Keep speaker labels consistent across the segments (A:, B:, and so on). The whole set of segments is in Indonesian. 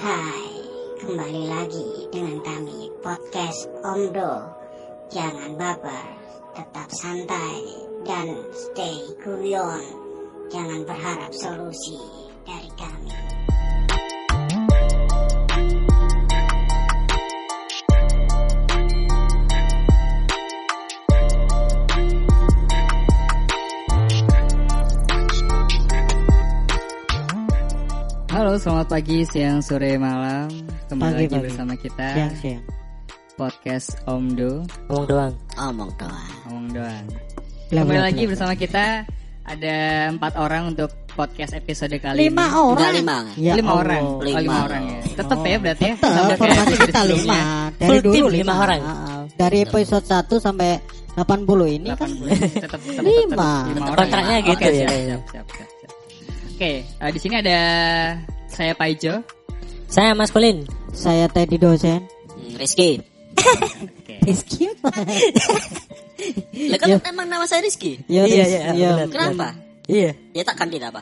A: Hai, kembali lagi dengan kami podcast Omdo. Jangan baper, tetap santai dan stay guyon. Jangan berharap solusi dari kami.
B: Halo, selamat pagi, siang, sore, malam. Kembali
C: Pagi,
B: lagi
C: pagi.
B: bersama kita
C: Siang siang.
B: podcast Omdo,
C: Ngomong doang.
A: Omong doang.
B: ngomong doang. Kembali
C: bla,
B: lagi
C: bla.
B: bersama kita ada empat orang untuk podcast episode kali
C: Lima
B: ini.
C: orang.
A: Udah lima.
C: Ya
B: lima orang, Oh,
A: Lima.
B: lima orang ya. Tetap ya berarti ya.
C: Tetap, formasi kita
B: sebelumnya.
C: lima. Dari
D: Full
C: dulu lima,
D: lima orang.
C: Ah, ah. Dari episode 1 sampai 80 ini kan
B: 80. tetap, tetap,
C: Lima.
B: tetap lima orang
D: Kontraknya
B: ya.
D: gitu
B: Oke,
D: ya.
B: Siap, siap, siap, siap, siap. Oke, eh, di sini ada saya Paijo.
D: Saya maskulin.
C: saya Teddy dosen.
A: Hmm, Rizky.
B: Oke.
C: Rizky.
A: Lah kan emang nama saya Rizky.
C: Iya,
D: Iya, iya.
A: Kenapa?
D: Iya.
A: Ya tak ganti apa?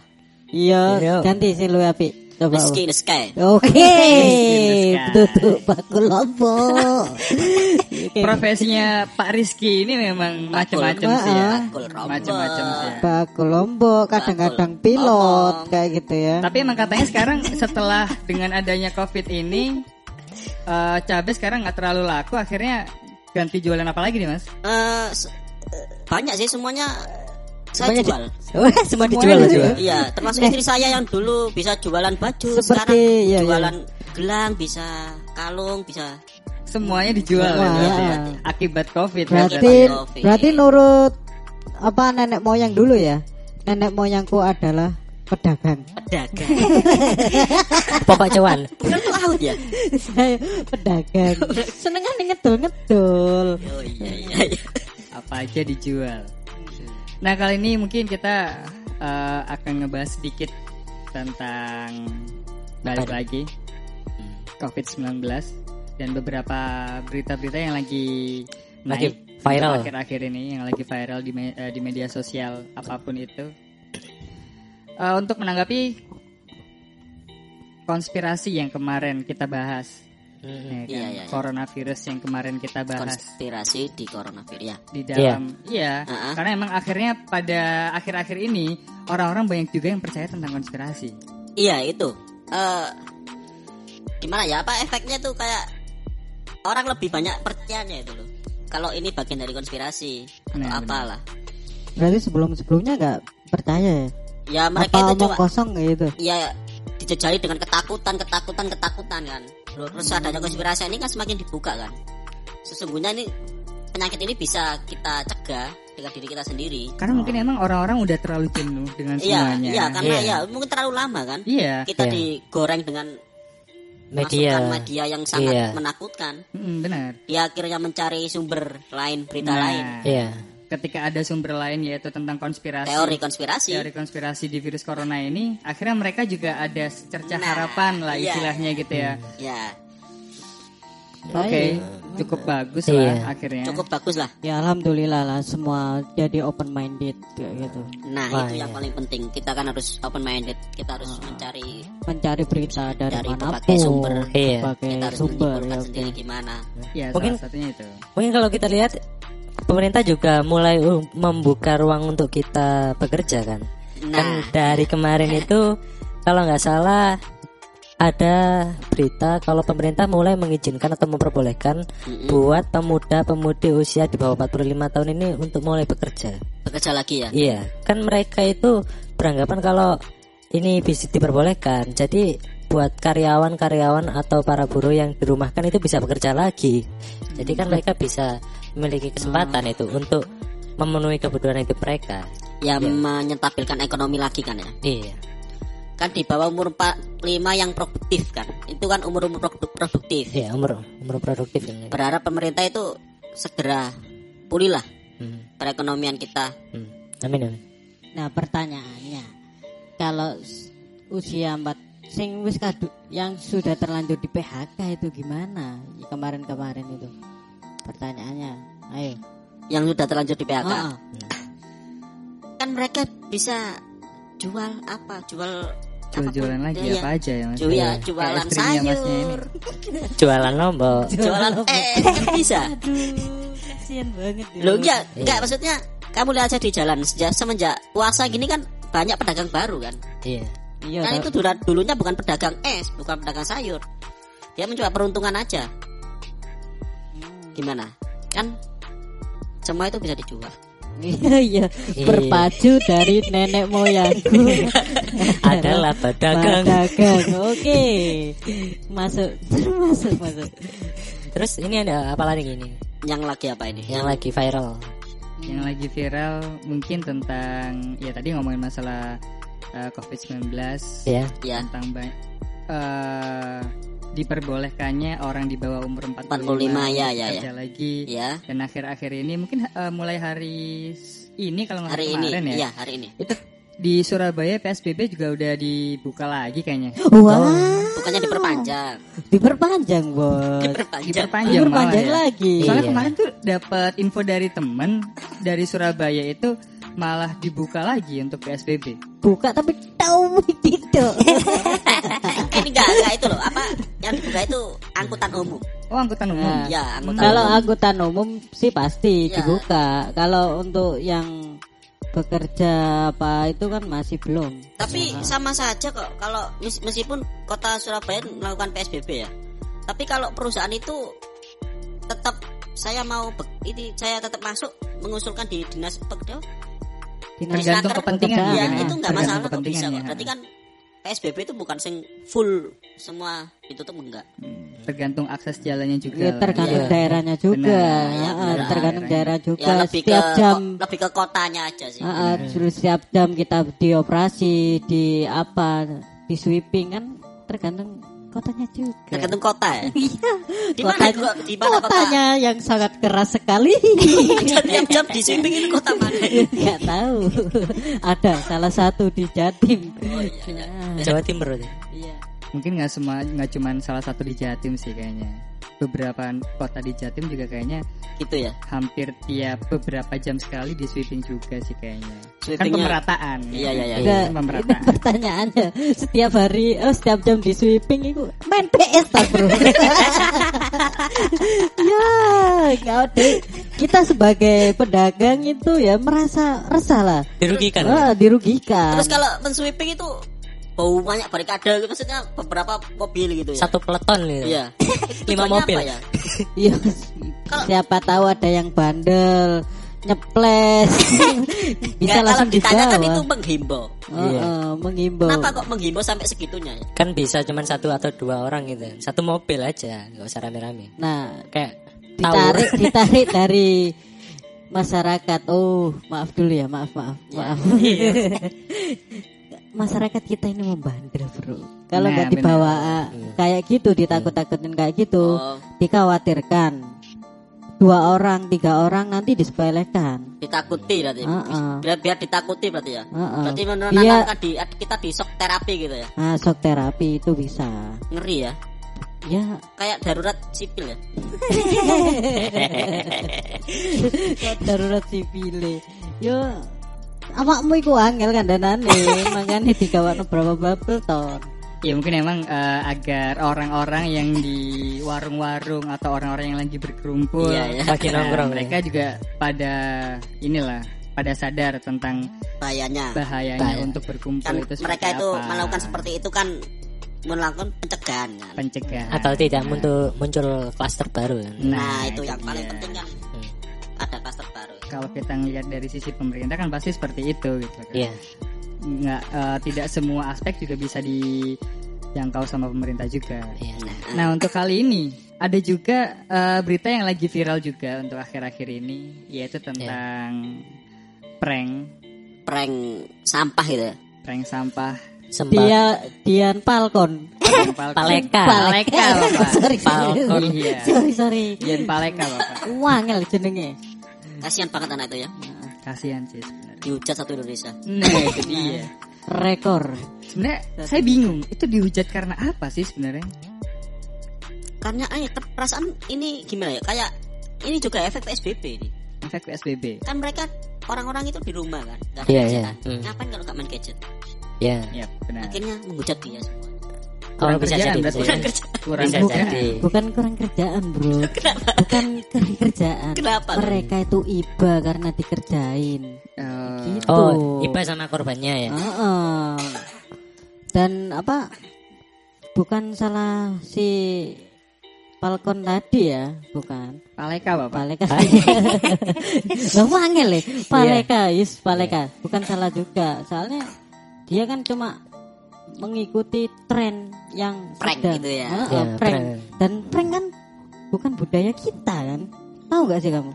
C: Iya,
D: Iya.
C: ganti sih lu api.
A: Rizky in the sky.
C: Oke,
B: sky.
C: tutup bakul lombok. Oke.
B: Profesinya Pak Rizky ini memang macam-macam sih ya.
A: Rombok.
B: Macam-macam sih ya.
C: Bakul lombok, kadang-kadang
A: Bakul
C: pilot kayak gitu ya.
B: Tapi emang katanya sekarang setelah dengan adanya COVID ini eh cabai sekarang nggak terlalu laku, akhirnya ganti jualan apa lagi nih mas?
A: Eh, eh, banyak sih semuanya
D: Semuanya di-
A: jual.
D: Wah, semua dijual
B: Semuanya
D: juga.
A: Iya, termasuk istri saya yang dulu bisa jualan baju,
C: Seperti,
A: sekarang
C: iya, iya.
A: jualan gelang, bisa kalung, bisa
B: Semuanya dijual
C: Semua,
B: ya, berarti
C: ya.
B: ya. akibat COVID.
C: Berarti berarti nurut apa nenek moyang dulu ya? Nenek moyangku adalah pedagang.
A: pedagang.
D: Pokok cuan.
A: Bukan pelaut ya?
C: Saya pedagang. Senengan ngedul-ngedul.
A: Oh iya iya. iya.
B: apa aja dijual. Nah kali ini mungkin kita eh, akan ngebahas sedikit tentang balik
D: Apa?
B: lagi COVID-19 dan beberapa berita-berita yang lagi
D: Lagi
B: naik
D: viral.
B: akhir-akhir ini yang lagi viral di, me- eh, di media sosial apa pun itu. Eh, untuk menanggapi konspirasi yang kemarin kita bahas, ya kan?
A: Iya, iya, iya.
B: coronavirus yang kemarin kita bahas
A: Konspirasi di coronavirus ya.
B: di dalam iya
A: Ah, ah.
B: karena emang akhirnya pada akhir-akhir ini orang-orang banyak juga yang percaya tentang konspirasi
A: Iya itu. Eh gimana ya? Apa efeknya tuh kayak orang lebih banyak percayanya itu loh. Kalau ini bagian dari konspirasi atau
B: Nah, benar.
A: apalah.
C: Berarti sebelum-sebelumnya nggak percaya ya?
A: Ya mereka
C: apa
A: itu cuma
C: kosong gitu?
A: ya dijejali dengan ketakutan, ketakutan, ketakutan kan. Loh, Terus adanya konspirasi ini kan semakin dibuka kan. Sesungguhnya ini penyakit ini bisa kita cegah dengan diri kita sendiri.
B: karena mungkin emang orang-orang udah terlalu jenuh dengan
A: Iya,
B: semuanya
A: iya karena
D: Iya.
A: ya mungkin terlalu lama kan.
B: iya
A: Kita
D: Iya.
A: digoreng dengan
D: Media.
A: media yang sangat
D: Iya.
A: menakutkan.
B: Mm, benar
A: Dia akhirnya mencari sumber lain, berita
B: Nah,
A: lain,
D: Iya.
B: Ketika ada sumber lain yaitu tentang konspirasi
A: teori konspirasi.
B: teori konspirasi di virus corona ini akhirnya mereka juga ada secercah
A: Nah,
B: harapan lah
A: iya.
B: istilahnya gitu ya
A: Ya,
B: oke cukup bagus
D: Iya.
B: lah akhnya
A: cukup bagus lah.
C: Ya alhamdulillah lah semua jadi open minded kayak gitu.
A: Nah,
D: Wah,
A: itu yang paling penting. Kita kan harus open minded. Kita harus
C: Ah.
A: mencari
C: Mencari berita dari,
A: Dari
C: mana pun.
A: berbagai sumber.
D: Iya.
C: Berbagai
A: kita harus
C: sumber ya.
A: sendiri
C: oke.
A: gimana.
B: ya
D: Mungkin-
B: salah satunya itu
D: Mungkin kalau kita lihat pemerintah juga mulai uh, membuka ruang untuk kita bekerja kan. Kan
A: Nah,
D: dari kemarin itu kalau nggak salah ada berita kalau pemerintah mulai mengizinkan atau memperbolehkan
A: mm-mm,
D: buat pemuda-pemudi usia di bawah 45 tahun ini untuk mulai bekerja.
A: bekerja lagi ya.
D: Iya, kan mereka itu beranggapan kalau ini bisa diperbolehkan. Jadi buat karyawan-karyawan atau para buruh yang dirumahkan itu bisa bekerja lagi. Jadi kan mereka bisa memiliki kesempatan itu untuk memenuhi kebutuhan hidup mereka.
A: Ya menyentabilkan ekonomi lagi kan ya.
D: Iya.
A: Kan di bawah umur 45 yang produktif kan. Itu kan umur-umur produk- produktif.
D: Iya, umur umur produktif ini.
A: Berharap pemerintah itu segera pulih lah
D: Hmm.
A: perekonomian kita.
D: Hmm. Amin amin.
C: Nah pertanyaannya, kalau usia 4 sing wis kadu yang sudah terlanjur di PHK itu gimana kemarin-kemarin itu? Pertanyaannya, ayo.
A: Yang sudah terlanjur di PHK.
C: Ah, ah.
A: Kan mereka bisa jual apa? Jual
B: jual-jualan lagi
A: Iya.
B: apa aja ya mas
A: Ju- ya, jualan
B: istrinya masnya ini.
A: sayur,
D: Jualan lombok.
A: jualan eh kan bisa.
C: Kasian banget. ya.
A: Lo enggak, enggak maksudnya kamu lihat aja di jalan sejak semenjak puasa gini kan banyak pedagang baru kan.
D: Iya.
C: Iya.
A: Kan itu dulu, dulunya bukan pedagang es, bukan pedagang sayur. Dia mencoba peruntungan aja. Gimana? Kan semua itu bisa dijual.
C: Iya, iya. Berpacu dari nenek moyangku.
D: Adalah pedagang.
C: Pedagang. Oke. Masuk. Masuk, masuk.
D: Terus ini ada apa lagi ini?
A: Yang lagi apa ini?
D: Yang lagi viral.
B: yang lagi viral mungkin tentang ya tadi ngomongin masalah uh, COVID-19
D: Ya.
A: ya
B: tentang eh, diperbolehkannya orang di bawah umur 45,
A: 45, ya, ya,
B: kerja lagi.
A: Ya.
B: Dan akhir-akhir ini mungkin eh, mulai hari ini kalau nggak
A: hari
B: salah
A: ini.
B: kemarin ya.
A: Iya hari ini.
B: Itu di Surabaya PSBB juga udah dibuka lagi kayaknya.
C: Wah,
A: bukannya diperpanjang.
C: Diperpanjang, Bos.
A: diperpanjang.
B: Diperpanjang malah
C: Diperpanjang
B: ya.
C: lagi.
B: Soalnya
D: Iya.
B: kemarin tuh dapat info dari temen dari Surabaya itu malah dibuka lagi untuk PSBB.
C: Buka tapi tahu tidak.
A: ini enggak enggak itu loh. Apa yang dibuka itu angkutan umum
B: Oh angkutan umum.
C: Nah,
A: ya angkutan
C: Kalau
A: umum
C: angkutan umum sih pasti
A: Ya.
C: dibuka. Kalau untuk yang bekerja apa itu kan masih belum.
A: tapi sama saja kok kalau mes- meskipun kota Surabaya melakukan PSBB ya tapi kalau perusahaan itu tetap saya mau ini saya tetap masuk mengusulkan di dinas pekerjaan
C: Dinas
B: kepentingan
A: ya
B: ya.
A: itu nggak masalah kok bisa
B: kepentingannya.
A: kok berarti kan PSBB itu bukan sing full semua ditutup enggak
B: Hmm, Tergantung akses jalannya juga.
C: Ya, tergantung
A: Iya.
C: daerahnya juga.
B: Benar.
A: Iya,
C: Ah,
A: benar.
C: tergantung daerah juga.
A: ya lebih ke
C: Setiap jam
A: ko- lebih ke kotanya aja sih
C: ah, ah, terus setiap jam kita dioperasi di apa di sweeping kan tergantung kotanya juga.
A: tergantung kota ya
C: Iya.
A: di mana kok di mana kota
C: Kotanya yang sangat keras sekali.
A: tiap jam di sweeping itu kota mana
C: Gak tahu. Ada salah satu di Jatim.
A: oh iya, iya.
C: Ah,
D: Jawa Timur
C: iya.
B: Mungkin nggak semua nggak cuman salah satu di Jatim sih kayaknya. Beberapa kota di Jatim juga kayaknya
A: gitu ya
B: hampir tiap beberapa jam sekali di sweeping juga sih kayaknya. Kan pemerataan.
A: Iya, iya, iya.
B: Kan
C: Enggak, ini
B: pemerataan.
C: pertanyaannya setiap hari oh setiap jam di sweeping itu main PS tak bro ya nggak deh kita sebagai pedagang itu ya merasa resah lah
D: Dirugikan.
C: Wah, dirugikan
A: terus kalau men-sweeping itu bau banyak barikade gitu, maksudnya beberapa mobil gitu ya.
D: Satu peleton gitu.
A: iya.
D: Lima mobil.
A: apa ya?
C: Iya, siapa tahu ada yang bandel nyeples. Bisa
A: Nggak,
C: langsung
A: kalau ditanya kan itu menghimbau.
C: Oh, oh, menghimbau.
A: Kenapa kok menghimbau sampai segitunya ya?
D: Kan bisa cuman satu atau dua orang gitu. Satu mobil aja, nggak usah rame-rame.
C: nah
D: Kayak
C: ditarik ditarik dari masyarakat. Oh maaf dulu ya maaf maaf maaf masyarakat kita ini membandel bro. Kalau
B: Nah,
C: nggak dibawa kayak gitu ditakut-takutin kayak gitu
A: oh.
C: dikhawatirkan. Dua orang tiga orang nanti disepelekan.
A: Ditakuti berarti.
C: Heeh.
A: biar biar ditakuti berarti ya?
C: Heeh.
A: berarti
C: Dia-
A: menanamkan di kita di shock terapi gitu ya?
C: Nah shock terapi itu bisa.
A: Ngeri ya?
C: Ya.
A: Kayak darurat sipil ya?
C: Darurat sipile yo awakmu iku angel kandhanane makane digawakno berapa bubble ton
B: Ya mungkin emang eh, agar orang-orang yang di warung-warung atau orang-orang yang lagi berkerumpul
A: Iya, iya.
D: Lagi
B: nah,
D: nongkrong,
B: mereka juga pada inilah pada sadar tentang
A: bahayanya
B: bahayanya
D: Bahaya.
B: untuk berkumpul
A: kan
B: itu
A: mereka itu
B: apa.
A: melakukan seperti itu kan melakukan pencegahan kan
B: pencegahan
D: atau tidak muncul muncul klaster baru kan.
A: nah, itu
B: itu
A: yang paling
B: dia.
A: penting kan ada klaster baru
B: kalau kita ngelihat dari sisi pemerintah kan pasti seperti itu gitu kan.
D: Iya.
B: nggak eh, tidak semua aspek juga bisa dijangkau sama pemerintah juga.
D: Iya.
B: Nah untuk kali ini ada juga eh, berita yang lagi viral juga untuk akhir-akhir ini yaitu tentang prank
A: prank sampah gitu ya
B: prank sampah
D: Sempat
C: dia Dian Falcon
B: Dian Paleka.
D: Paleka.
B: Bapak.
C: sorry
B: Falcon. Iya.
C: sorry sorry
B: Dian Paleka bapak.
C: wangel jenenge
A: kasihan banget anak itu ya
B: Kasihan sih sebenarnya.
A: dihujat satu Indonesia
B: Nah itu dia.
C: rekor
B: Sebenarnya saya bingung itu dihujat karena apa sih sebenarnya?
A: karena eh perasaan ini gimana ya kayak ini juga efek PSBB nih
B: Efek PSBB.
A: kan mereka orang-orang itu di rumah kan nggak
D: Iya,
A: gadget
D: iya.
A: kan.
D: Hmm.
A: ngapain kalau nggak main gadget
D: Ya.
B: Ya, benar.
A: akhirnya menghujat dia semua
D: Oh,
B: Kurang
D: bisa
B: kerjaan
D: jadi.
B: berarti ya?
D: jadi.
B: Kurang
D: Bisa
B: kerjaan.
D: jadi.
C: Bukan kurang kerjaan bro Bukan kurang kerjaan
A: Kenapa?
C: Mereka itu iba karena dikerjain
B: Oh,
C: Gitu
D: Oh, iba sama korbannya ya.
C: Heeh. Dan apa Bukan salah si Falcon tadi ya Bukan
B: Paleka bapak.
C: Paleka Kamu angel ya Paleka Yes Paleka Bukan salah juga Soalnya Dia kan cuma Mengikuti tren Yang
A: Prank
C: sedang
A: gitu ya.
C: Heeh,
D: Ya,
C: prank.
D: prank.
C: Dan prank kan Bukan budaya kita kan Tahu gak sih kamu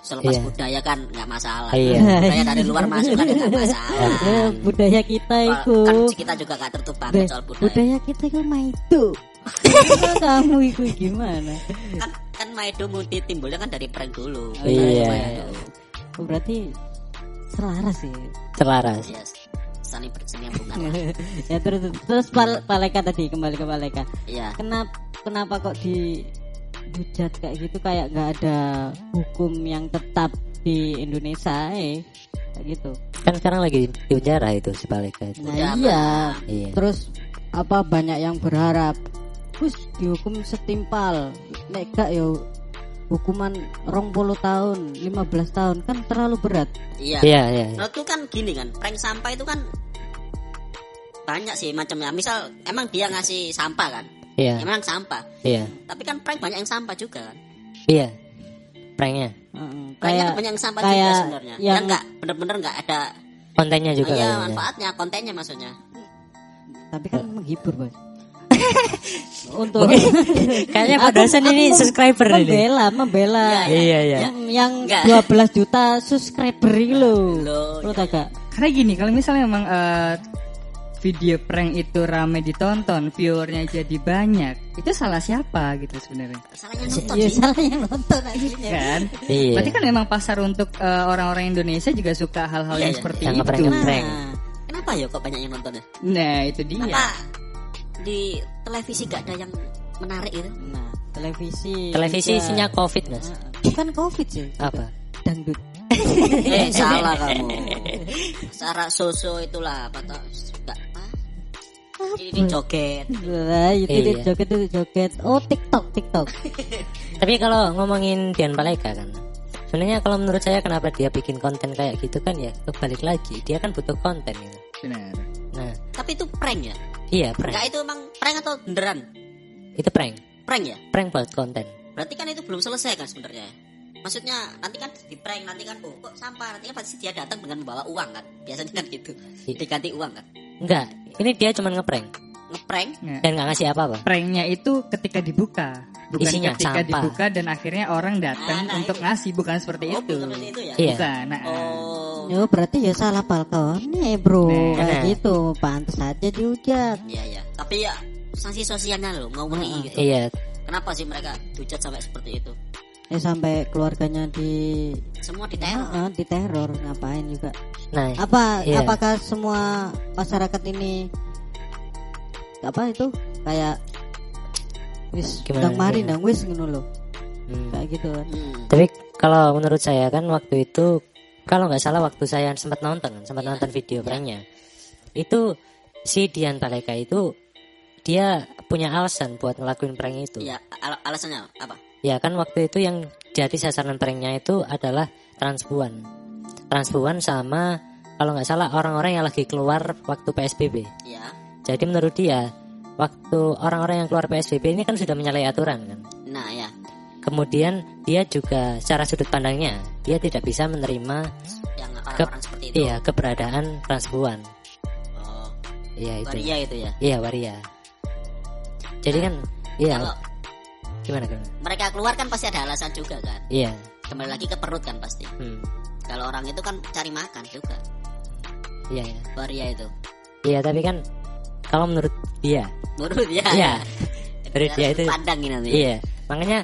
A: selepas
D: Iya.
A: budaya kan nggak masalah
D: Iya.
A: budaya dari luar masuk kan nggak masalah
C: Eh, Budaya kita itu
A: kan kita juga gak tertutup banget
C: Be-
A: soal budaya
C: budaya kita itu maido kamu itu gimana
A: kan kan Maido multi timbulnya kan dari prank dulu
D: Iya.
C: Oh, berarti selaras sih
D: Selaras.
A: yes saling berkesinambungan
C: ya terus terus pal paleka tadi kembali ke paleka
A: iya.
C: Kenapa kenapa kok di hujat kayak gitu? Kayak nggak ada hukum yang tetap di Indonesia eh. Kayak gitu.
D: Kan sekarang lagi di penjara itu si Paleka itu.
C: nah
A: Udah,
C: iya.
D: Iya.
C: terus apa banyak yang berharap? Terus dihukum setimpal. Nek gak yo hukuman rong puluh tahun 15 tahun kan terlalu berat.
A: Iya.
D: Iya, iya. iya.
A: menurutku kan gini kan prank sampah itu kan banyak sih macamnya. Misal emang dia ngasih sampah kan?
D: Iya,
A: emang sampah.
D: Iya.
A: tapi kan prank banyak yang sampah juga kan?
D: Iya. Pranknya.
C: Heeh,
A: pranknya
C: kayak
A: tuh banyak yang sampah
C: kayak
A: juga sebenarnya.
C: Yang-
A: yang nggak bener-bener nggak ada
D: Kontennya juga
A: iya manfaatnya kontennya maksudnya.
C: Tapi kan menghibur bos untuk
D: Kayaknya Pak dosen
C: aku
D: ini subscriber ini.
C: membela membela
D: Iya, iya.
C: yang, yang
A: Enggak.
C: 12 juta subscriber ini lo
A: Loh,
C: lo gak
B: Karena gini, kalau misalnya memang eh, video prank itu rame ditonton, viewernya jadi banyak, itu salah siapa gitu sebenarnya?
A: salahnya nonton
C: ya salah yang nonton akhirnya
B: Kan?
D: Iya.
B: Berarti kan memang pasar untuk eh, orang-orang Indonesia juga suka hal-hal
A: Iya,
B: yang
A: iya.
B: seperti
D: Yang
B: itu.
D: ngeprank. Prank.
C: nah,
A: kenapa ya kok banyak yang nonton ya
B: Nah, itu dia.
A: Kenapa di televisi gak ada yang menarik gitu
C: nah televisi
D: Televisi
C: juga-
D: isinya Covid, Mas.
C: bukan covid sih
D: Apa?
C: dangdut
A: eh salah kamu secara sosio itulah apa tau nggak ah. ini joget
C: Lah, itu
D: Iya.
C: joget itu joget oh tiktok tiktok
D: Tapi kalau ngomongin Dian Paleka kan, sebenarnya kalau menurut saya kenapa dia bikin konten kayak gitu kan ya kebalik lagi dia kan butuh konten gitu.
B: Benar.
D: Nah,
A: tapi itu prank ya
D: iya prank.
A: Enggak itu emang prank atau beneran
D: Itu prank.
A: prank ya
D: Prank buat konten.
A: berarti kan itu belum selesai kan sebenarnya maksudnya nanti kan di prank nanti kan oh kok sampah nanti kan pasti dia datang dengan membawa uang kan biasanya kan gitu
D: Iya.
A: diganti uang kan
D: Enggak, ini dia cuma ngeprank
A: ngeprank
B: Nah,
D: dan nggak ngasih apa-apa.
B: pranknya itu ketika dibuka, bukan
D: Isinya
B: ketika
D: sampah.
B: dibuka dan akhirnya orang datang
A: Ah, nah,
B: untuk
A: itu.
B: ngasih, bukan seperti
A: oh
B: itu.
A: bukan seperti itu ya
D: Iya.
B: Bukan. Nah,
A: oh
C: Yo berarti ya salah Falcon nih bro.
B: Nah.
C: kayak gitu pantas aja dihujat.
A: Iya iya. Tapi ya sanksi sosialnya loh ngomongin gitu.
D: Iya,
A: kenapa sih mereka hujat sampai seperti itu?
C: Ya sampai keluarganya di
A: semua diteror.
C: Ah, di teror ngapain juga?
D: Nah
C: apa
D: Iya.
C: apakah semua masyarakat ini apa itu? Kayak wis
D: Gimana,
C: udah mari dong wis ngono loh
D: hmm.
C: kayak gitu kan.
A: Hmm.
D: Tapi kalau menurut saya kan waktu itu kalau nggak salah waktu saya sempat nonton kan, sempat nonton video pranknya. Itu si Dian Paleka itu dia punya alasan buat ngelakuin prank itu.
A: Iya, al- alasannya apa?
D: Ya kan waktu itu yang jadi sasaran pranknya itu adalah transpuan. Transpuan sama kalau nggak salah orang-orang yang lagi keluar waktu PSBB.
A: Iya.
D: Jadi menurut dia waktu orang-orang yang keluar PSBB ini kan sudah menyalahi aturan kan.
A: Nah, ya.
D: Kemudian dia juga secara sudut pandangnya dia tidak bisa menerima
A: Yang orang-orang seperti itu.
D: iya keberadaan transpuan.
A: Oh,
D: Iya itu.
A: waria itu ya.
D: Iya waria. Jadi kan iya
A: Kalau
D: gimana kan?
A: mereka keluar kan pasti ada alasan juga kan.
D: Iya.
A: Kembali lagi ke perut kan pasti.
D: Hmm.
A: Kalau orang itu kan cari makan juga.
D: Iya iya.
A: Waria itu.
D: Iya tapi kan kalau menurut dia
A: Menurut ya.
D: Iya. Menurut dia itu
A: pandang ini nanti.
D: Iya, makanya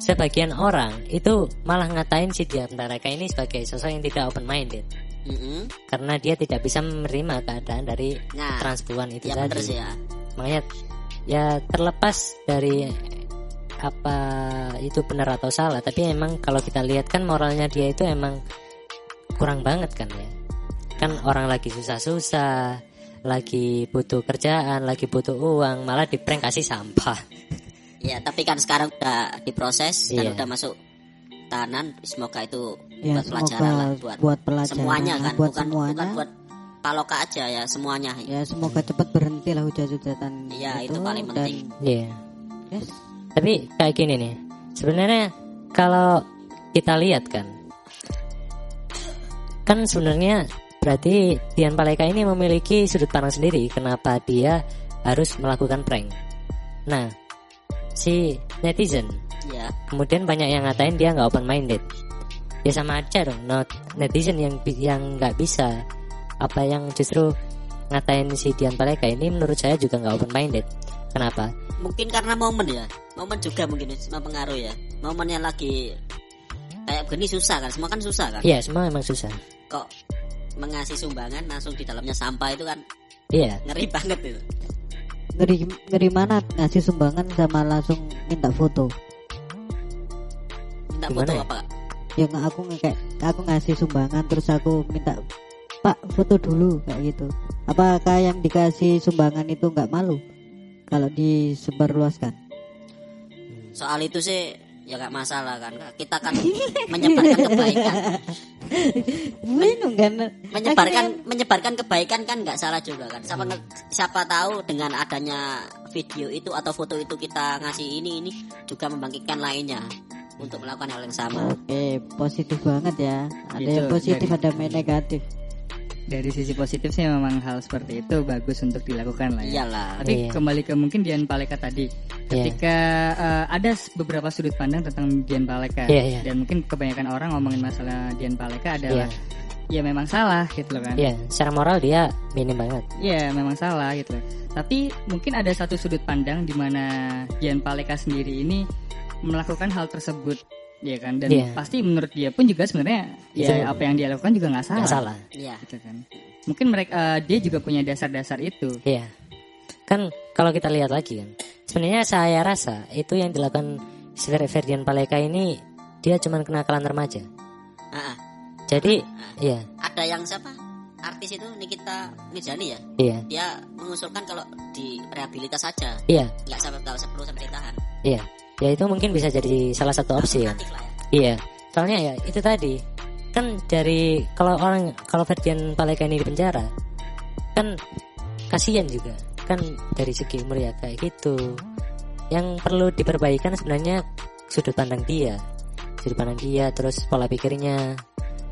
D: sebagian orang itu malah ngatain si Dian Paleka ini sebagai sosok yang tidak open minded
A: Mm-mm.
D: karena dia tidak bisa menerima keadaan dari
A: Nah,
D: transpuan itu
A: ya
D: tadi.
A: ya.
D: Makanya ya terlepas dari apa itu benar atau salah, tapi emang kalau kita lihat kan moralnya dia itu emang kurang banget kan ya. Kan orang lagi susah-susah, lagi butuh kerjaan, lagi butuh uang, malah di prank kasih sampah.
A: Ya, tapi kan sekarang udah diproses dan
D: Iya.
A: udah masuk tahanan. Semoga itu
C: Ya,
A: buat pelajaran lah buat,
C: buat pelajaran
A: semuanya kan,
C: buat
A: bukan
C: semuanya.
A: bukan buat paloka aja ya, semuanya.
C: Ya semoga cepat berhenti lah hujat-hujatan
A: Iya, itu paling
C: dan-
A: penting.
D: Iya.
C: yes.
D: Tapi kayak gini nih. Sebenarnya kalau kita lihat kan kan sebenarnya berarti Dian Paleka ini memiliki sudut pandang sendiri kenapa dia harus melakukan prank. Nah, si netizen
A: Ya,
D: kemudian banyak yang ngatain dia nggak open minded. Ya sama aja dong, not netizen yang yang nggak bisa apa yang justru ngatain si Dian Paleka ini menurut saya juga nggak open minded. Kenapa?
A: mungkin karena momen ya. Momen juga mungkin mempengaruhi ya. Momen yang lagi kayak begini susah kan, semua kan susah kan.
D: Iya, semua emang susah.
A: Kok mengasih sumbangan langsung di dalamnya sampah itu kan
D: Iya,
A: ngeri banget itu.
C: Ngeri, ngeri mana ngasih sumbangan sama langsung minta foto
A: Minta
D: Gimana
A: foto
D: ya?
A: apa? Kak?
C: yang aku kayak aku ngasih sumbangan terus aku minta pak foto dulu kayak gitu apakah yang dikasih sumbangan itu nggak malu kalau disebarluaskan
A: Soal itu sih ya gak masalah kan. Kita kan menyebarkan kebaikan.
C: minum kan.
A: Menyebarkan menyebarkan kebaikan kan nggak salah juga kan. Siapa siapa tahu dengan adanya video itu atau foto itu kita ngasih ini ini juga membangkitkan lainnya untuk melakukan hal yang sama.
C: Oke positif banget ya. Ada yang positif ada yang negatif
B: Dari sisi positif sih memang hal seperti itu bagus untuk dilakukan lah ya.
A: iyalah
B: Tapi
D: Iya.
B: kembali ke mungkin Dian Paleka tadi, ketika eh, ada s- beberapa sudut pandang tentang Dian Paleka
D: Iya, iya.
B: dan mungkin kebanyakan orang ngomongin masalah Dian Paleka adalah
D: Iya.
B: ya memang salah gitu loh kan.
D: Iya, secara moral dia minim banget.
B: Iya memang salah gitu. Tapi mungkin ada satu sudut pandang di mana Dian Paleka sendiri ini melakukan hal tersebut, ya kan? Dan
D: Iya.
B: pasti menurut dia pun juga sebenarnya ya
D: Itu-
B: apa yang dia lakukan juga nggak salah.
D: Nggak salah.
A: iya
B: Gitu kan. Mungkin mereka eh, dia juga punya dasar-dasar itu.
D: Iya. Kan kalau kita lihat lagi kan, sebenarnya saya rasa itu yang dilakukan Ferdian Paleka ini dia cuman kenakalan remaja.
A: Ah, ah.
D: Jadi, iya,
A: ada yang siapa artis itu Nikita Mijani ya
D: iya,
A: dia mengusulkan kalau di rehabilitas saja
D: iya,
A: nggak sampai nggak usah perlu sampai ditahan
D: iya. Ya itu mungkin bisa jadi salah satu opsi kan.
A: Ya.
D: Iya. Soalnya ya itu tadi kan dari kalau orang kalau Ferdian Paleka ini di penjara kan kasihan juga kan dari segi umur ya kayak gitu. Yang perlu diperbaikan sebenarnya sudut pandang dia, sudut pandang dia, terus pola pikirnya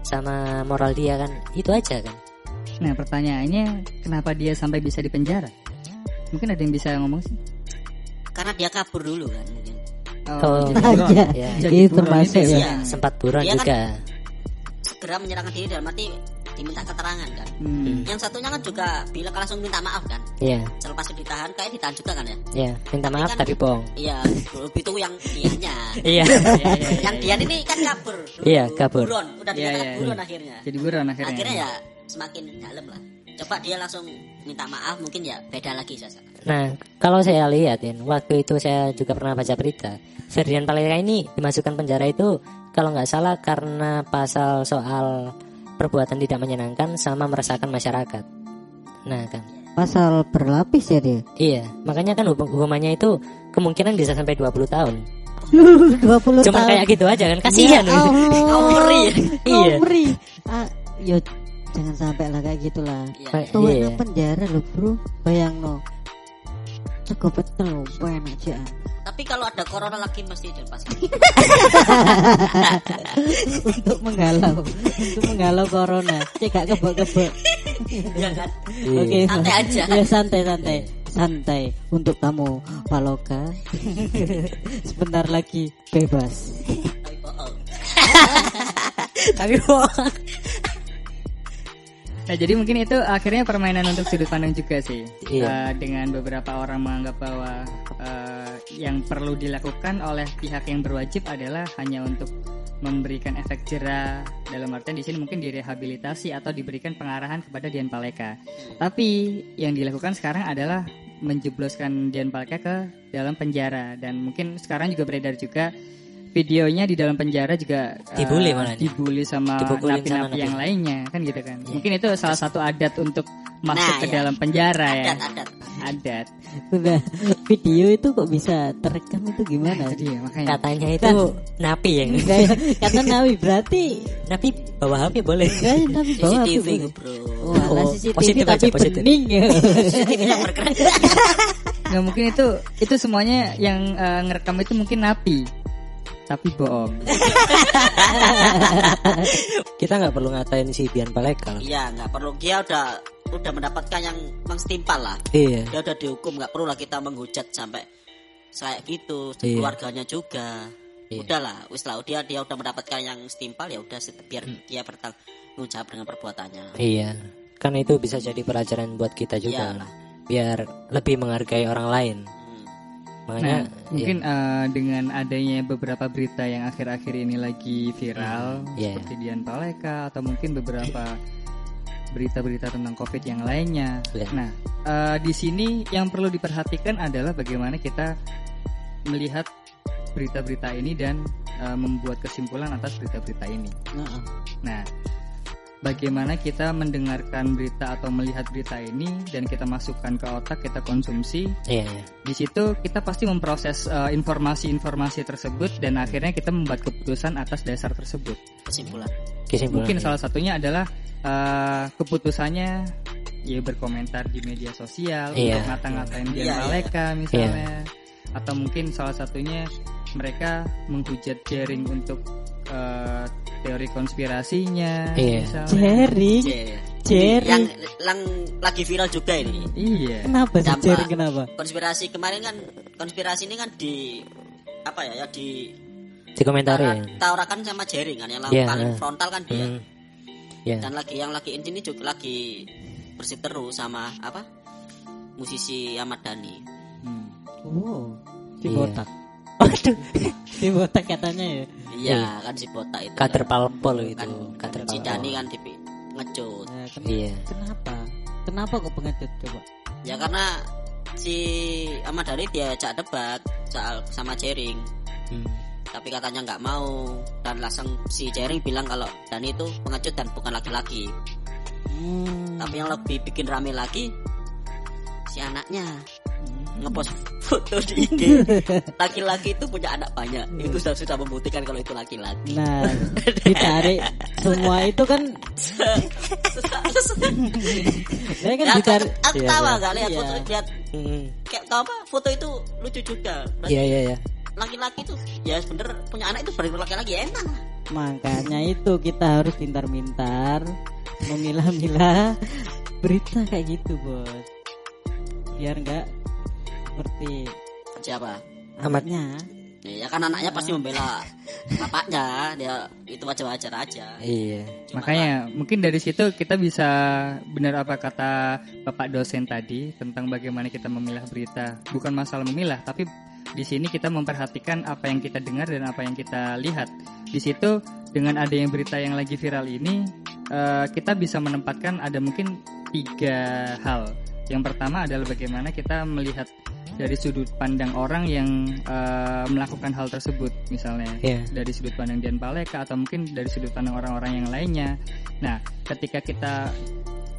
D: sama moral dia kan itu aja kan.
B: Nah pertanyaannya kenapa dia sampai bisa dipenjara? Mungkin ada yang bisa ngomong sih.
A: karena dia kabur dulu kan
D: Oh,
B: jadi
C: aja
D: ya.
B: Jadi
C: itu
B: buron
C: termasuk ya
A: ya.
D: Sempat buron
A: Dia kan-
D: juga.
A: segera menyerahkan diri dalam arti diminta keterangan kan
B: Hmm.
A: yang satunya kan juga bilang langsung minta maaf kan
D: Iya,
A: selepas itu ditahan kayak ditahan juga kan ya
D: iya. Minta maaf
A: kan-
D: tapi bohong.
A: iya lebih itu yang dianya
D: Iya.
A: yang Dian ini kan kabur.
D: Iya, kabur.
A: buron udah
B: Iya,
A: dikatakan
B: iya.
A: buron akhirnya
B: Jadi buron akhirnya.
A: akhirnya ya semakin dalam lah coba dia langsung minta maaf mungkin ya beda lagi suasana
D: Nah, kalau saya lihat ya, waktu itu saya juga pernah baca berita, Ferdian Paleka ini dimasukkan penjara itu kalau nggak salah karena pasal soal perbuatan tidak menyenangkan sama meresahkan masyarakat. Nah kan,
C: pasal berlapis ya dia
D: iya, makanya kan hukum- hukumannya itu kemungkinan bisa sampai 20 tahun.
C: 20
D: Cuma
C: tahun
D: kayak gitu aja kan, kasihan.
C: Ya.
A: Ngawuri.
D: Iya.
C: Ah, yo jangan sampai lah kayak gitulah.
A: Iya.
C: Tuh
D: iya.
C: penjara loh bro, bayang no. Cukup betul, enak aja.
A: tapi kalau ada corona lagi mesti dilepaskan
C: untuk menghalau, untuk menghalau corona. Cek gak kebek-kebek.
A: ya kan
D: Iya.
C: Oke,
A: Santai aja.
C: Ya santai santai. Santai untuk kamu Paloka. Sebentar lagi bebas.
A: tapi bohong
D: Tapi bohong.
B: Nah jadi mungkin itu akhirnya permainan untuk sudut pandang juga sih.
D: Iya.
B: Eh, dengan beberapa orang menganggap bahwa eh, yang perlu dilakukan oleh pihak yang berwajib adalah hanya untuk memberikan efek jerah dalam artian di sini mungkin direhabilitasi atau diberikan pengarahan kepada Dian Paleka. Tapi yang dilakukan sekarang adalah menjebloskan Dian Paleka ke dalam penjara dan mungkin sekarang juga beredar juga videonya di dalam penjara juga eh,
D: Dibully malahnya.
B: dibully sama napi-napi
D: napi.
B: yang lainnya kan gitu kan.
D: Iya.
B: Mungkin itu salah satu adat untuk masuk
A: Nah,
B: ke
A: ya.
B: dalam penjara ya.
A: Adat, adat.
B: Adat.
C: Udah video itu kok bisa terekam itu gimana?
B: Jadi ya, makanya
D: Katanya itu napi yang
C: Kayak kata Nawi berarti
D: napi bawa HP boleh.
C: Kayak Nawi bawa
A: CCTV
C: apa,
A: bro.
C: Wah,
D: Oh,
C: CCTV
D: positif
C: tapi
D: aja, positif.
C: bening ya.
A: CCTV yang bergerak.
B: nggak mungkin itu itu semuanya yang eh, ngerekam itu mungkin napi. Tapi bohong.
D: Kita nggak perlu ngatain si Bian Paleka.
A: Iya, nggak perlu. Dia udah udah mendapatkan yang mengstimpal lah.
D: Iya.
A: Dia udah dihukum, nggak perlu lah kita menghujat sampai kayak gitu.
D: Iya.
A: Keluarganya juga.
D: Iya.
A: Udahlah, wis lah. Dia dia udah mendapatkan yang setimpal ya udah biar dia bertanggung jawab dengan perbuatannya.
D: Iya. Kan itu bisa jadi pelajaran buat kita juga.
A: Iyalah.
D: Biar lebih menghargai orang lain.
A: Hmm.
D: Makanya
B: Nah, mungkin eh, dengan adanya beberapa berita yang akhir-akhir ini lagi viral
D: Iya.
B: seperti Dian Paleka atau mungkin beberapa berita-berita tentang COVID yang lainnya.
D: Iya.
B: Nah, eh, di sini yang perlu diperhatikan adalah bagaimana kita melihat berita-berita ini dan eh, membuat kesimpulan atas berita-berita ini.
C: Heeh.
B: Nah, bagaimana kita mendengarkan berita atau melihat berita ini dan kita masukkan ke otak, kita konsumsi,
D: iya, iya.
B: di situ kita pasti memproses eh, informasi-informasi tersebut dan akhirnya kita membuat keputusan atas dasar tersebut.
A: Kesimpulan.
D: Kesimpulan.
B: Mungkin salah satunya adalah eh, keputusannya ya berkomentar di media sosial
D: Iya.
B: untuk ngata-ngatain
A: Iya, iya.
B: Paleka misalnya atau mungkin salah satunya mereka menghujat jaring untuk eh, teori konspirasinya
D: Iya.
B: misalnya.
C: Jerry,
A: J-
C: Jerry.
A: Yang yang lagi viral juga ini.
B: Iya.
C: Kenapa sih. Jerry kenapa?
A: Konspirasi kemarin kan konspirasi ini kan di apa ya ya di
D: Dikomentarin.
A: taurakan sama jaring kan yang
D: Iya,
A: paling
D: iya.
A: frontal kan dia.
D: Hmm. Ya.
A: Dan lagi yang lagi ini juga lagi berseteru sama apa? Musisi Ahmad Dhani.
C: Oh, si
D: Iya.
C: botak.
D: Waduh.
C: Si botak katanya ya.
A: Iya, kan si botak itu.
D: Kader
A: kan.
D: palpol itu.
A: Kan
D: Kader
A: si
D: palpol.
A: Kan dipi ngecut.
C: Nah, ken-
D: Iya.
C: Kenapa? Kenapa kok pengecut coba?
A: Ya karena si Ahmad Dhani diajak debat soal sama jaring.
D: Hmm.
A: Tapi katanya nggak mau dan langsung si jaring bilang kalau Dhani itu pengecut dan bukan laki-laki.
C: Hmm.
A: Tapi yang lebih bikin rame lagi si anaknya ngepost foto di IG laki-laki itu punya anak banyak. Itu sudah sudah membuktikan kalau itu laki-laki.
C: Nah, ditarik. Semua itu kan saya kan
A: ya,
C: ditarik.
A: aku tahu
D: iya.
A: nggak lihat
C: Iya.
A: foto lihat
D: Hmm.
A: kayak tahu apa foto itu lucu juga. Berarti
D: Iya iya iya.
A: laki-laki itu ya bener punya anak itu bener laki-laki enak
C: makanya itu kita harus pintar-pintar memilah-milah berita kayak gitu bos. Biar nggak seperti
A: siapa
C: amatnya
A: ya kan anaknya pasti membela bapaknya dia itu wajar-wajar aja
D: Iya.
A: Cuma
B: Makanya mungkin dari situ kita bisa benar apa kata Bapak dosen tadi tentang bagaimana kita memilah berita. Bukan masalah memilah, tapi di sini kita memperhatikan apa yang kita dengar dan apa yang kita lihat. Di situ dengan adanya berita yang lagi viral ini, eh, kita bisa menempatkan ada mungkin tiga hal. Yang pertama adalah bagaimana kita melihat dari sudut pandang orang yang eh, melakukan hal tersebut, misalnya
D: Iya.
B: dari sudut pandang Dian Paleka atau mungkin dari sudut pandang orang-orang yang lainnya. Nah, ketika kita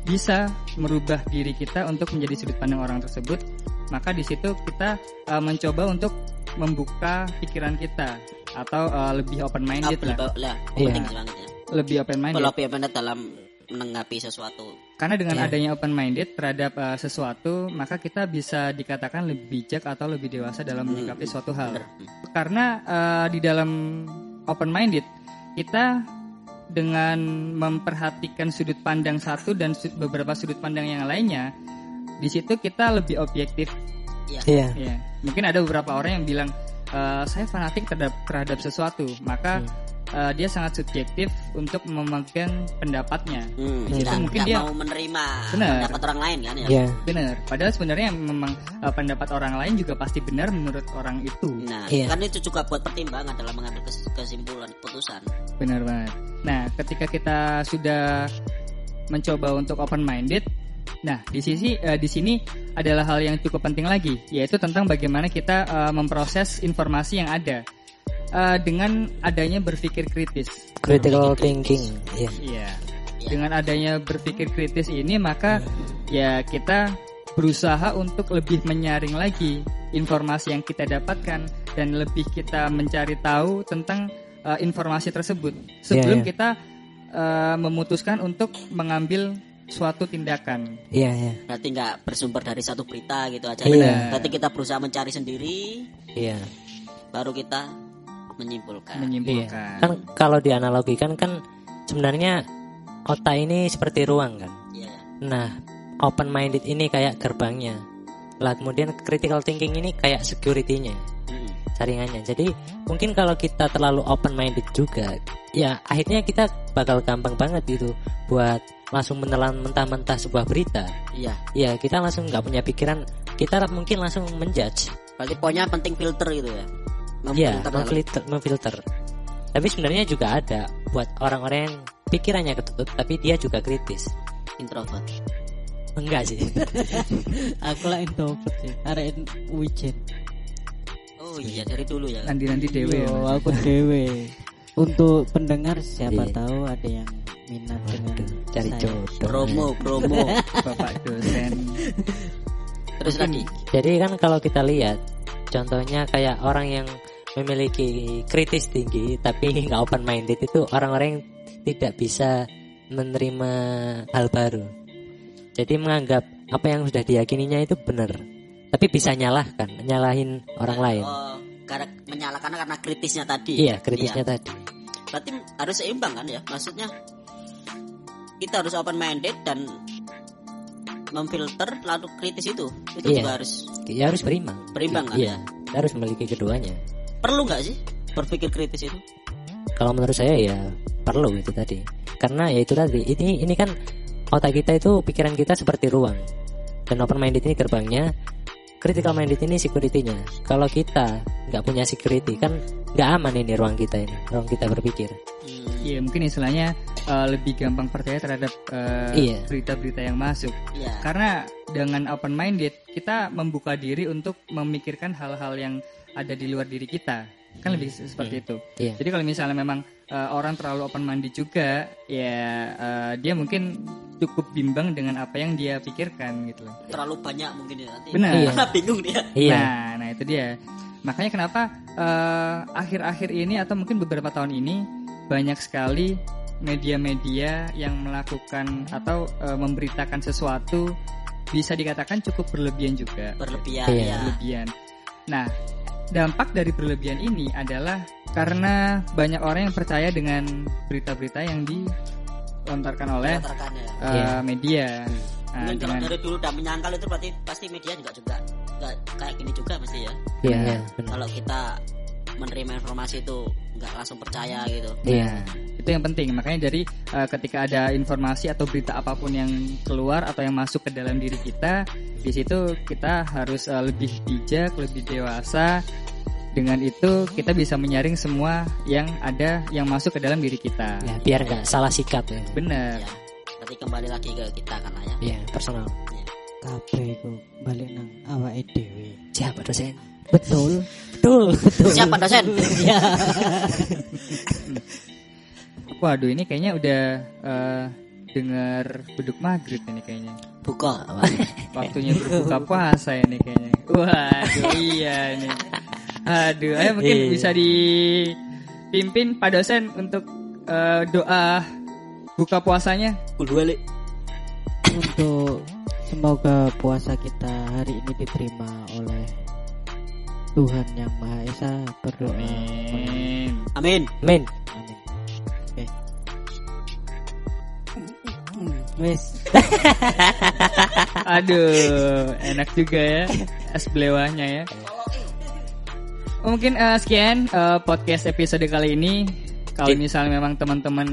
B: bisa merubah diri kita untuk menjadi sudut pandang orang tersebut, maka di situ kita uh, mencoba untuk membuka pikiran kita atau uh, lebih open minded lah,
A: lah,
D: Iya.
A: banget ya.
B: lebih open minded.
A: Kalau benar dalam menanggapi sesuatu.
B: Karena dengan
D: Iya.
B: adanya open minded terhadap uh, sesuatu, maka kita bisa dikatakan lebih bijak atau lebih dewasa dalam menyikapi suatu hal.
A: Bener.
B: karena eh, di dalam open minded kita dengan memperhatikan sudut pandang satu dan su- beberapa sudut pandang yang lainnya di situ kita lebih objektif
D: Iya.
B: ya mungkin ada beberapa orang yang bilang "Eh, saya fanatik terhadap terhadap sesuatu maka eh, dia sangat subjektif untuk memegang pendapatnya
A: Hmm,
B: Di situ
A: nggak-
B: mungkin
A: nggak
B: dia-
A: mau menerima
B: Benar.
A: pendapat orang lain kan ya.
D: Iya.
B: benar padahal sebenarnya memang eh, pendapat orang lain juga pasti benar menurut orang itu
A: Nah,
D: Iya.
A: kan itu juga buat pertimbangan dalam mengambil kes- kesimpulan keputusan.
B: Benar banget. Nah, ketika kita sudah mencoba untuk open minded, nah di sisi eh, di sini adalah hal yang cukup penting lagi, yaitu tentang bagaimana kita eh, memproses informasi yang ada Eh, dengan adanya berpikir kritis.
D: Critical thinking. Iya.
B: Iya.
A: Iya.
B: Dengan adanya berpikir kritis ini maka ya kita berusaha untuk lebih menyaring lagi informasi yang kita dapatkan dan lebih kita mencari tahu tentang uh, informasi tersebut sebelum
D: iya.
B: kita uh, memutuskan untuk mengambil suatu tindakan.
D: Iya, iya.
A: Berarti nggak bersumber dari satu berita gitu aja.
D: Iya.
A: Berarti kita berusaha mencari sendiri,
D: Iya.
A: baru kita menyimpulkan.
B: menyimpulkan.
D: Kan kalau dianalogikan kan sebenarnya otak ini seperti ruang kan.
A: Iya.
D: Nah, open minded ini kayak gerbangnya. Lah kemudian critical thinking ini kayak security-nya,
A: Mm.
D: saringannya. Jadi mungkin kalau kita terlalu open minded juga, ya akhirnya kita bakal gampang banget gitu buat langsung menelan mentah-mentah sebuah berita.
A: Iya.
D: Ya kita langsung nggak punya pikiran, kita mungkin langsung menjudge.
A: Berarti poinnya penting filter gitu ya.
D: Iya,
A: Memfilter
D: memfilter. Tapi sebenarnya juga ada buat orang-orang yang pikirannya ketutup, tapi dia juga kritis.
A: introvert.
D: Enggak sih.
C: Aku lah introvert sih. Arek wijen.
A: Oh iya dari dulu ya.
B: Nanti-nanti dewe. ya,
C: Yo,
B: Mas.
C: aku dewe. Untuk pendengar siapa
D: Iya.
C: tahu ada yang minat dengan
D: cari jodoh.
A: Promo, promo.
B: Bapak dosen.
A: Terus lagi.
D: Jadi kan kalau kita lihat contohnya kayak orang yang memiliki kritis tinggi tapi nggak open minded itu orang-orang yang tidak bisa menerima hal baru. Jadi menganggap apa yang sudah diyakininya itu benar. Tapi bisa nyalahkan, nyalahin orang lain.
A: Oh, karena menyalahkan karena kritisnya tadi.
D: Iya, kritisnya
A: Iya.
D: tadi.
A: Berarti harus seimbang kan ya? Maksudnya kita harus open minded dan memfilter lalu kritis itu. Itu
D: Iya.
A: juga harus
D: Ya harus berimbang.
A: berimbang kan?
D: Iya, kita harus memiliki keduanya.
A: Perlu nggak sih berpikir kritis itu?
D: Kalau menurut saya ya perlu itu tadi. Karena ya itu tadi. Ini ini kan otak kita itu pikiran kita seperti ruang. Dan open minded ini gerbangnya, critical minded ini security-nya. Kalau kita nggak punya security kan nggak aman ini ruang kita ini, ruang kita berpikir.
A: Hmm,
B: Iya mungkin istilahnya eh, lebih gampang percaya terhadap eh,
D: Iya.
B: berita-berita yang masuk.
A: Iya.
B: Karena dengan open minded kita membuka diri untuk memikirkan hal-hal yang ada di luar diri kita. Kan lebih se- seperti itu.
D: Iya.
B: Jadi kalau misalnya memang eh, orang terlalu open minded juga, ya eh, dia mungkin cukup bimbang dengan apa yang dia pikirkan gitu loh.
A: Terlalu banyak mungkin ya nanti.
B: Benar.
D: Iya.
A: Bingung dia.
D: Iya.
B: Nah, nah itu dia. Makanya kenapa eh, akhir-akhir ini atau mungkin beberapa tahun ini banyak sekali media-media yang melakukan atau eh, memberitakan sesuatu bisa dikatakan cukup berlebihan juga.
A: Berlebihan
D: Iya.
A: ya.
B: Berlebihan. Nah, dampak dari berlebihan ini adalah karena banyak orang yang percaya dengan berita-berita yang dilontarkan oleh
A: ya.
B: eh,
D: Iya.
B: media. Nah,
A: Mungkin kalau
B: dengan
A: dari dulu udah menyangkal itu berarti pasti media juga juga nggak kayak gini juga mesti ya.
D: Iya,
B: Nah,
D: iya, benar.
A: Kalau kita menerima informasi itu nggak langsung percaya gitu.
D: Iya.
B: itu yang penting makanya dari eh, ketika ada informasi atau berita apa pun yang keluar atau yang masuk ke dalam diri kita di situ kita harus eh, lebih bijak lebih dewasa dengan itu kita bisa menyaring semua yang ada yang masuk ke dalam diri kita
D: Ya, biar nggak salah sikap ya.
B: benar
A: Ya. Berarti kembali lagi ke kita kan ya.
D: Iya, personal.
C: Kabeh iku balik nang awake dhewe.
D: Siapa dosen?
C: Betul.
D: Betul.
A: Siapa dosen?
C: ya.
B: waduh ini kayaknya udah eh, dengar beduk maghrib ini kayaknya
A: Buka.
B: waktunya berbuka puasa ini kayaknya waduh iya ini aduh ayo mungkin
D: Iya.
B: bisa dipimpin Pak dosen untuk eh, doa buka puasanya
A: Kulwale.
C: Untuk semoga puasa kita hari ini diterima oleh Tuhan yang Maha Esa berdoa.
B: amin
A: Amin.
D: Men,
C: Amin. Oke. Wes,
B: aduh enak juga ya es belewahnya ya mungkin eh, sekian eh, podcast episode kali ini kalau misalnya memang teman-teman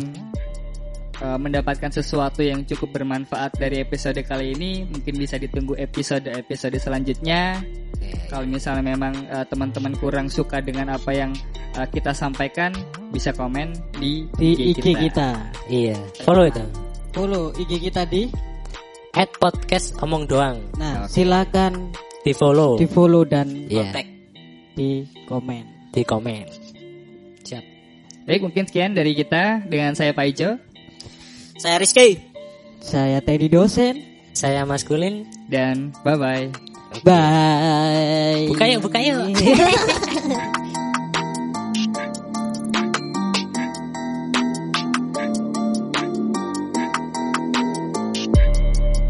B: eh, mendapatkan sesuatu yang cukup bermanfaat dari episode kali ini mungkin bisa ditunggu episode-episode selanjutnya kalau misalnya memang eh, teman-teman kurang suka dengan apa yang eh, kita sampaikan bisa komen di,
C: di IG kita.
D: iya. Follow itu.
C: Follow IG kita di.
D: At podcast omong doang.
C: Nah,
B: Oke.
C: silakan
D: Di follow.
C: di follow dan
D: Iya.
A: Kontak.
C: Di komen.
D: Di komen. Siap.
B: Baik mungkin sekian dari kita dengan saya Pak Ijo
A: Saya Rizky.
C: Saya Teddy dosen.
D: Saya maskulin.
B: Dan bye bye.
C: Bye.
D: Buka yuk, buka yuk.